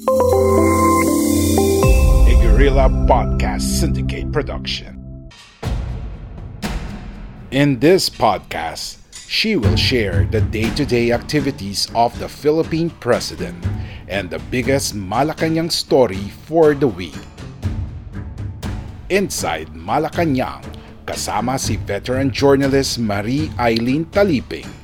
A Guerrilla Podcast Syndicate production. In this podcast, she will share the day to day activities of the Philippine President and the biggest Malacanang story for the week. Inside Malacanang, kasama si veteran journalist Marie Eileen Taliping.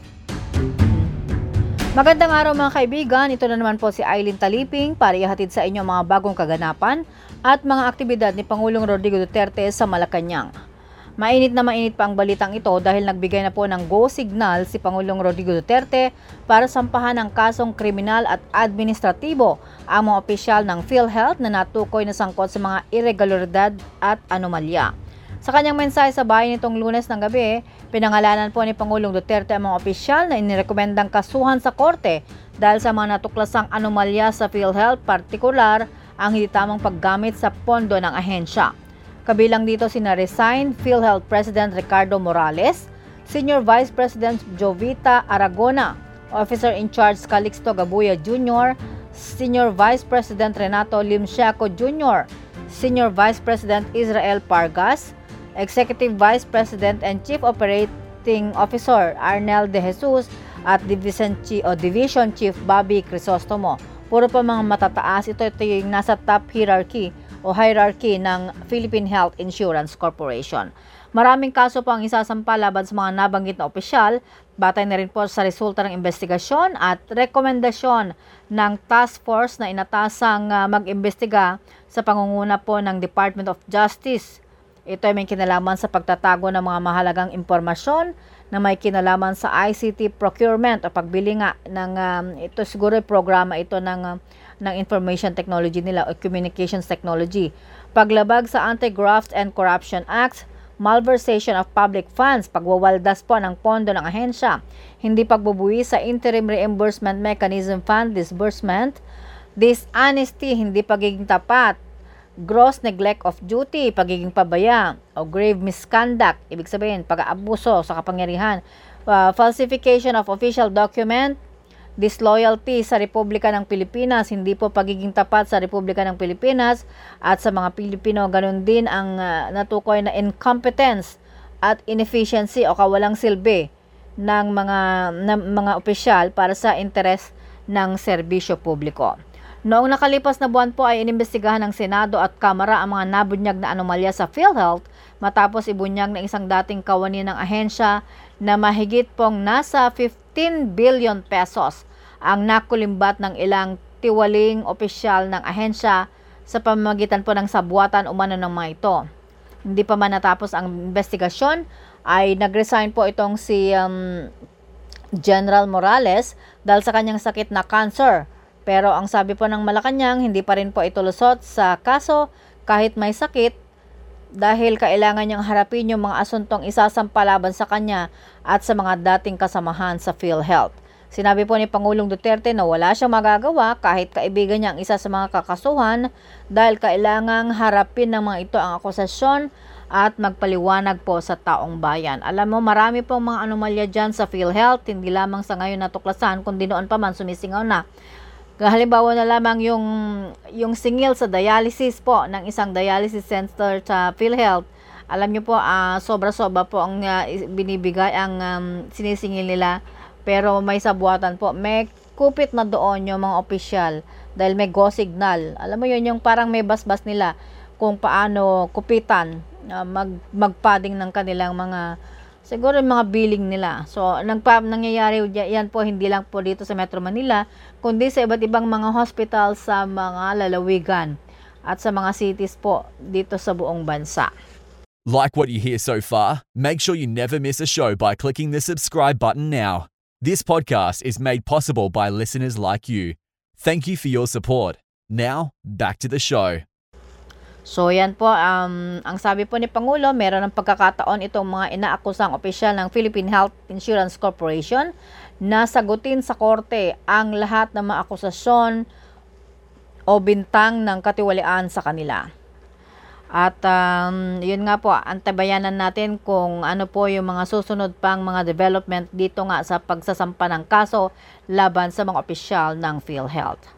Magandang araw mga kaibigan, ito na naman po si Eileen Taliping para ihatid sa inyo mga bagong kaganapan at mga aktibidad ni Pangulong Rodrigo Duterte sa Malacanang. Mainit na mainit pa ang balitang ito dahil nagbigay na po ng go signal si Pangulong Rodrigo Duterte para sampahan ng kasong kriminal at administratibo ang mga opisyal ng PhilHealth na natukoy na sangkot sa mga irregularidad at anomalya. Sa kanyang mensahe sa bayan nitong lunes ng gabi, pinangalanan po ni Pangulong Duterte ang mga opisyal na inirekomendang kasuhan sa korte dahil sa mga natuklasang anomalya sa PhilHealth, partikular ang hindi tamang paggamit sa pondo ng ahensya. Kabilang dito si na-resign PhilHealth President Ricardo Morales, Senior Vice President Jovita Aragona, Officer in Charge Calixto Gabuya Jr., Senior Vice President Renato Limsiaco Jr., Senior Vice President Israel Pargas, Executive Vice President and Chief Operating Officer Arnel De Jesus at Division Chief, o Division Chief Bobby Crisostomo. Puro pa mga matataas, ito, ito yung nasa top hierarchy o hierarchy ng Philippine Health Insurance Corporation. Maraming kaso po ang isasampa laban sa mga nabanggit na opisyal, batay na rin po sa resulta ng investigasyon at rekomendasyon ng task force na inatasang uh, mag-imbestiga sa pangunguna po ng Department of Justice ito ay may kinalaman sa pagtatago ng mga mahalagang impormasyon na may kinalaman sa ICT procurement o pagbili nga ng um, ito siguro programa ito ng uh, ng information technology nila o communications technology. Paglabag sa Anti-Graft and Corruption Act, malversation of public funds, pagwawaldas po ng pondo ng ahensya, hindi pagbubuwi sa interim reimbursement mechanism fund disbursement, dishonesty, hindi pagiging tapat, gross neglect of duty, pagiging pabaya, o grave misconduct, ibig sabihin, pag-aabuso sa kapangyarihan, uh, falsification of official document, disloyalty sa Republika ng Pilipinas, hindi po pagiging tapat sa Republika ng Pilipinas at sa mga Pilipino, ganun din ang uh, natukoy na incompetence at inefficiency o kawalang silbi ng mga ng mga opisyal para sa interes ng serbisyo publiko. Noong nakalipas na buwan po ay inimbestigahan ng Senado at Kamara ang mga nabunyag na anomalya sa PhilHealth matapos ibunyag ng isang dating kawani ng ahensya na mahigit pong nasa 15 billion pesos ang nakulimbat ng ilang tiwaling opisyal ng ahensya sa pamamagitan po ng sabuatan umano ng mga ito. Hindi pa man natapos ang investigasyon ay nagresign po itong si um, General Morales dahil sa kanyang sakit na cancer pero ang sabi po ng Malacanang, hindi pa rin po ito lusot sa kaso kahit may sakit dahil kailangan niyang harapin yung mga asuntong isasampalaban sa kanya at sa mga dating kasamahan sa PhilHealth. Sinabi po ni Pangulong Duterte na wala siyang magagawa kahit kaibigan niya ang isa sa mga kakasuhan dahil kailangang harapin ng mga ito ang akusasyon at magpaliwanag po sa taong bayan. Alam mo, marami pong mga anomalya dyan sa PhilHealth, hindi lamang sa ngayon natuklasan, kundi noon pa man sumisingaw na. Halimbawa na lamang yung, yung singil sa dialysis po ng isang dialysis center sa PhilHealth. Alam niyo po, uh, sobra-sobra po ang uh, binibigay, ang um, sinisingil nila. Pero may sabuatan po. May kupit na doon yung mga opisyal dahil may go signal. Alam mo yun, yung parang may basbas nila kung paano kupitan, uh, mag, magpading ng kanilang mga siguro yung mga billing nila. So, nagpa, nangyayari yan po hindi lang po dito sa Metro Manila, kundi sa iba't ibang mga hospital sa mga lalawigan at sa mga cities po dito sa buong bansa. Like what you hear so far? Make sure you never miss a show by clicking the subscribe button now. This podcast is made possible by listeners like you. Thank you for your support. Now, back to the show. So yan po, um, ang sabi po ni Pangulo, meron ng pagkakataon itong mga inaakusang opisyal ng Philippine Health Insurance Corporation na sagutin sa korte ang lahat ng mga akusasyon o bintang ng katiwalian sa kanila. At um, yun nga po, antabayanan natin kung ano po yung mga susunod pang mga development dito nga sa pagsasampa ng kaso laban sa mga opisyal ng PhilHealth.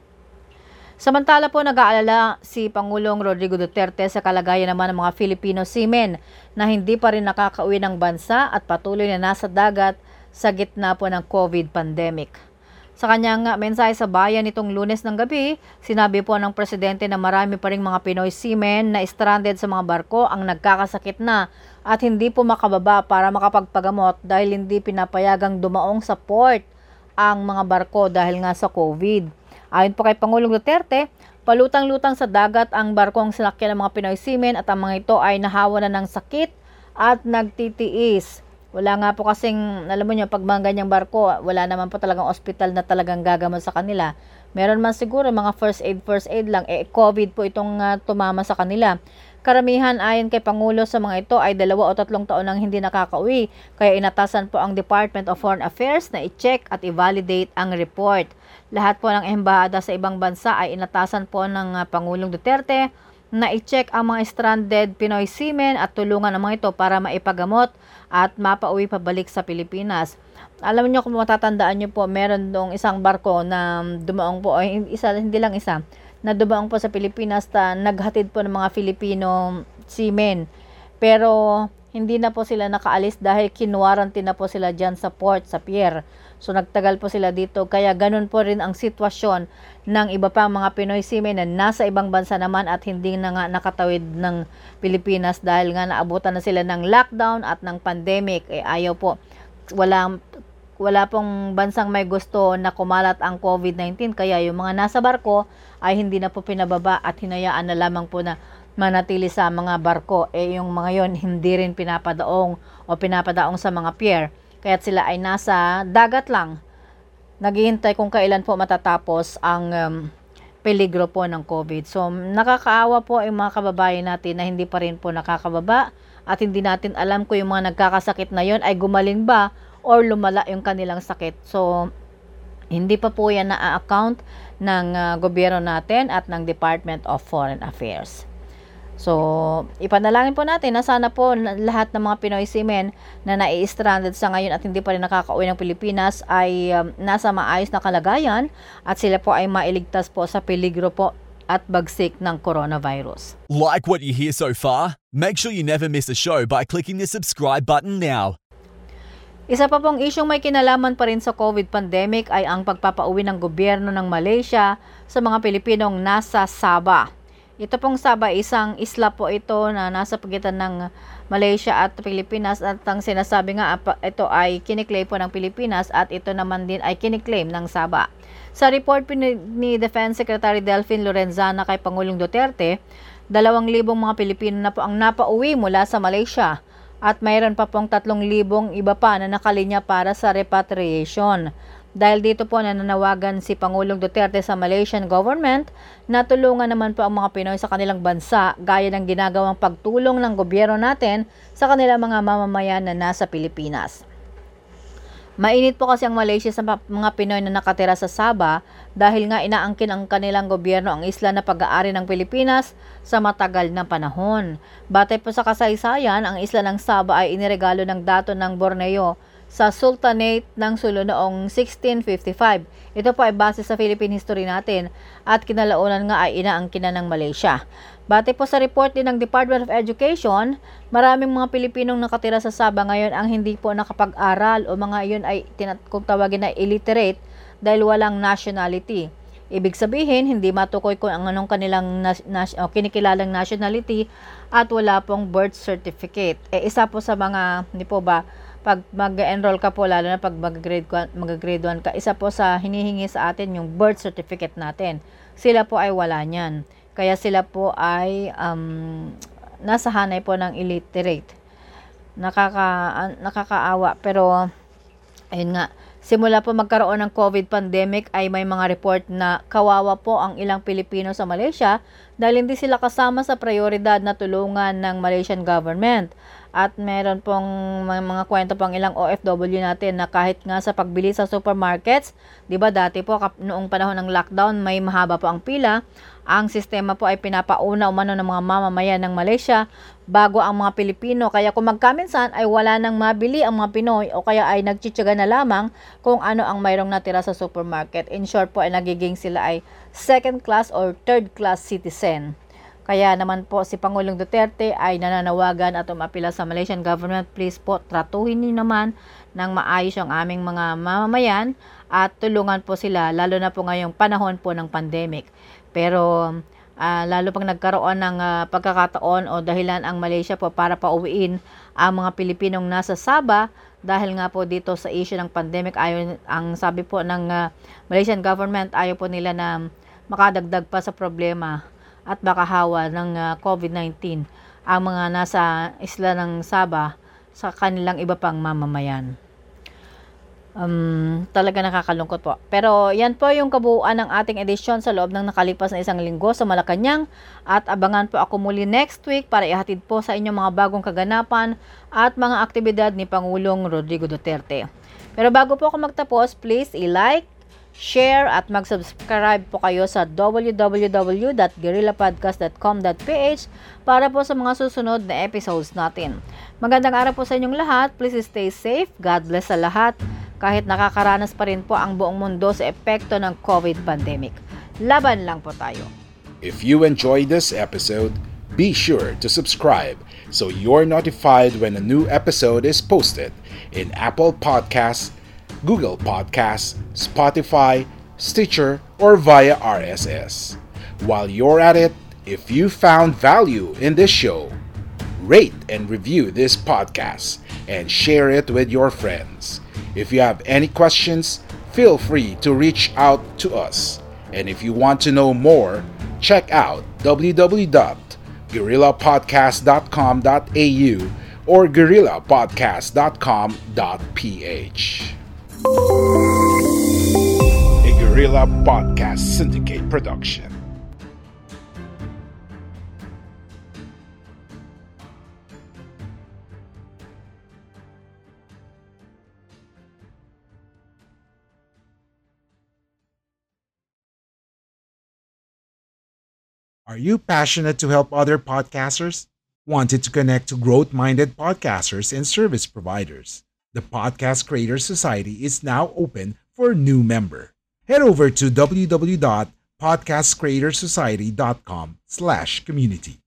Samantala po nag-aalala si Pangulong Rodrigo Duterte sa kalagayan naman ng mga Filipino seamen na hindi pa rin nakakauwi ng bansa at patuloy na nasa dagat sa gitna po ng COVID pandemic. Sa kanyang mensahe sa bayan nitong lunes ng gabi, sinabi po ng presidente na marami pa ring mga Pinoy seamen na stranded sa mga barko ang nagkakasakit na at hindi po makababa para makapagpagamot dahil hindi pinapayagang dumaong sa port ang mga barko dahil nga sa COVID. Ayon po kay Pangulong Duterte, palutang-lutang sa dagat ang barkong sinakyan ng mga Pinoy seamen at ang mga ito ay nahawa na ng sakit at nagtitiis. Wala nga po kasing, alam mo nyo, pag mga ganyang barko, wala naman po talagang ospital na talagang gagamot sa kanila. Meron man siguro mga first aid, first aid lang. Eh, COVID po itong uh, tumama sa kanila. Karamihan ayon kay Pangulo sa mga ito ay dalawa o tatlong taon nang hindi nakakauwi. Kaya inatasan po ang Department of Foreign Affairs na i-check at i-validate ang report. Lahat po ng embahada sa ibang bansa ay inatasan po ng uh, Pangulong Duterte na i-check ang mga stranded Pinoy seamen at tulungan ang mga ito para maipagamot at mapauwi pabalik sa Pilipinas. Alam niyo kung matatandaan niyo po, meron dong isang barko na dumaong po, ay isa, hindi lang isa, na dumaong po sa Pilipinas ta naghatid po ng mga Filipino seamen. Pero hindi na po sila nakaalis dahil kinwarantine na po sila dyan sa port, sa pier. So nagtagal po sila dito kaya ganun po rin ang sitwasyon ng iba pang mga Pinoy seamen na nasa ibang bansa naman at hindi na nga nakatawid ng Pilipinas dahil nga naabutan na sila ng lockdown at ng pandemic. Eh ayaw po, wala, wala pong bansang may gusto na kumalat ang COVID-19 kaya yung mga nasa barko ay hindi na po pinababa at hinayaan na lamang po na manatili sa mga barko. Eh yung mga yon hindi rin pinapadaong o pinapadaong sa mga pier. Kaya't sila ay nasa dagat lang. Naghihintay kung kailan po matatapos ang um, peligro po ng COVID. So, nakakaawa po yung mga kababayan natin na hindi pa rin po nakakababa at hindi natin alam kung yung mga nagkakasakit na yon ay gumaling ba or lumala yung kanilang sakit. So, hindi pa po yan na-account ng uh, gobyerno natin at ng Department of Foreign Affairs. So, ipanalangin po natin na sana po lahat ng mga Pinoy seamen na nai-stranded sa ngayon at hindi pa rin nakakauwi ng Pilipinas ay um, nasa maayos na kalagayan at sila po ay mailigtas po sa peligro po at bagsik ng coronavirus. Like what you hear so far? Make sure you never miss a show by clicking the subscribe button now. Isa pa pong isyong may kinalaman pa rin sa COVID pandemic ay ang pagpapauwi ng gobyerno ng Malaysia sa mga Pilipinong nasa Sabah. Ito pong Sabah, isang isla po ito na nasa pagitan ng Malaysia at Pilipinas at ang sinasabi nga ito ay kiniklaim po ng Pilipinas at ito naman din ay kiniklaim ng Sabah. Sa report po ni Defense Secretary Delphine Lorenzana kay Pangulong Duterte, dalawang libong mga Pilipino na po ang napauwi mula sa Malaysia at mayroon pa pong tatlong libong iba pa na nakalinya para sa repatriation. Dahil dito po nananawagan si Pangulong Duterte sa Malaysian government na tulungan naman po ang mga Pinoy sa kanilang bansa gaya ng ginagawang pagtulong ng gobyerno natin sa kanilang mga mamamayan na nasa Pilipinas. Mainit po kasi ang Malaysia sa mga Pinoy na nakatira sa Sabah dahil nga inaangkin ang kanilang gobyerno ang isla na pag-aari ng Pilipinas sa matagal na panahon. Batay po sa kasaysayan, ang isla ng Sabah ay iniregalo ng dato ng Borneo sa Sultanate ng Sulu noong 1655. Ito po ay base sa Philippine history natin at kinalaunan nga ay inaangkinan ng Malaysia. Bate po sa report din ng Department of Education, maraming mga Pilipinong nakatira sa Sabah ngayon ang hindi po nakapag-aral o mga iyon ay tinat- kung tawagin na illiterate dahil walang nationality. Ibig sabihin, hindi matukoy kung ang anong kanilang nas- nas- o kinikilalang nationality at wala pong birth certificate. E isa po sa mga, hindi po ba, pag mag-enroll ka po, lalo na pag mag-grade, mag-grade 1 ka, isa po sa hinihingi sa atin yung birth certificate natin. Sila po ay wala niyan. Kaya sila po ay um, nasa hanay po ng illiterate. Nakaka, nakakaawa. Pero, ayun nga, Simula po magkaroon ng COVID pandemic ay may mga report na kawawa po ang ilang Pilipino sa Malaysia dahil hindi sila kasama sa prioridad na tulungan ng Malaysian government. At meron pong mga, mga kwento pang ilang OFW natin na kahit nga sa pagbili sa supermarkets, 'di ba dati po noong panahon ng lockdown may mahaba po ang pila, ang sistema po ay pinapauna umano ng mga mamamayan ng Malaysia bago ang mga Pilipino. Kaya kung magkaminsan ay wala nang mabili ang mga Pinoy o kaya ay nagtsitsaga na lamang kung ano ang mayroong natira sa supermarket. In short po ay nagiging sila ay second class or third class citizen. Kaya naman po si Pangulong Duterte ay nananawagan at umapila sa Malaysian government, please po tratuhin niyo naman ng maayos ang aming mga mamamayan at tulungan po sila lalo na po ngayong panahon po ng pandemic. Pero uh, lalo pang nagkaroon ng uh, pagkakataon o dahilan ang Malaysia po para pauwiin ang mga Pilipinong nasa Sabah dahil nga po dito sa issue ng pandemic ayon ang sabi po ng uh, Malaysian government ayaw po nila na makadagdag pa sa problema at makahawa ng uh, COVID-19 ang mga nasa isla ng Sabah sa kanilang iba pang mamamayan. Um, talaga nakakalungkot po. Pero yan po yung kabuuan ng ating edisyon sa loob ng nakalipas na isang linggo sa Malacanang at abangan po ako muli next week para ihatid po sa inyo mga bagong kaganapan at mga aktibidad ni Pangulong Rodrigo Duterte. Pero bago po ako magtapos, please i-like, share at mag-subscribe po kayo sa www.guerrillapodcast.com.ph para po sa mga susunod na episodes natin. Magandang araw po sa inyong lahat. Please stay safe. God bless sa lahat. Kahit nakakaranas pa rin po ang buong mundo sa epekto ng COVID pandemic. Laban lang po tayo. If you enjoyed this episode, be sure to subscribe so you're notified when a new episode is posted in Apple Podcasts, Google Podcasts, Spotify, Stitcher, or via RSS. While you're at it, if you found value in this show, rate and review this podcast and share it with your friends. If you have any questions, feel free to reach out to us. And if you want to know more, check out www.guerrillapodcast.com.au or guerrillapodcast.com.ph. A Guerrilla Podcast Syndicate production. Are you passionate to help other podcasters? Wanted to connect to growth minded podcasters and service providers? The Podcast Creators Society is now open for a new member. Head over to www.podcastcreatorsociety.com slash community.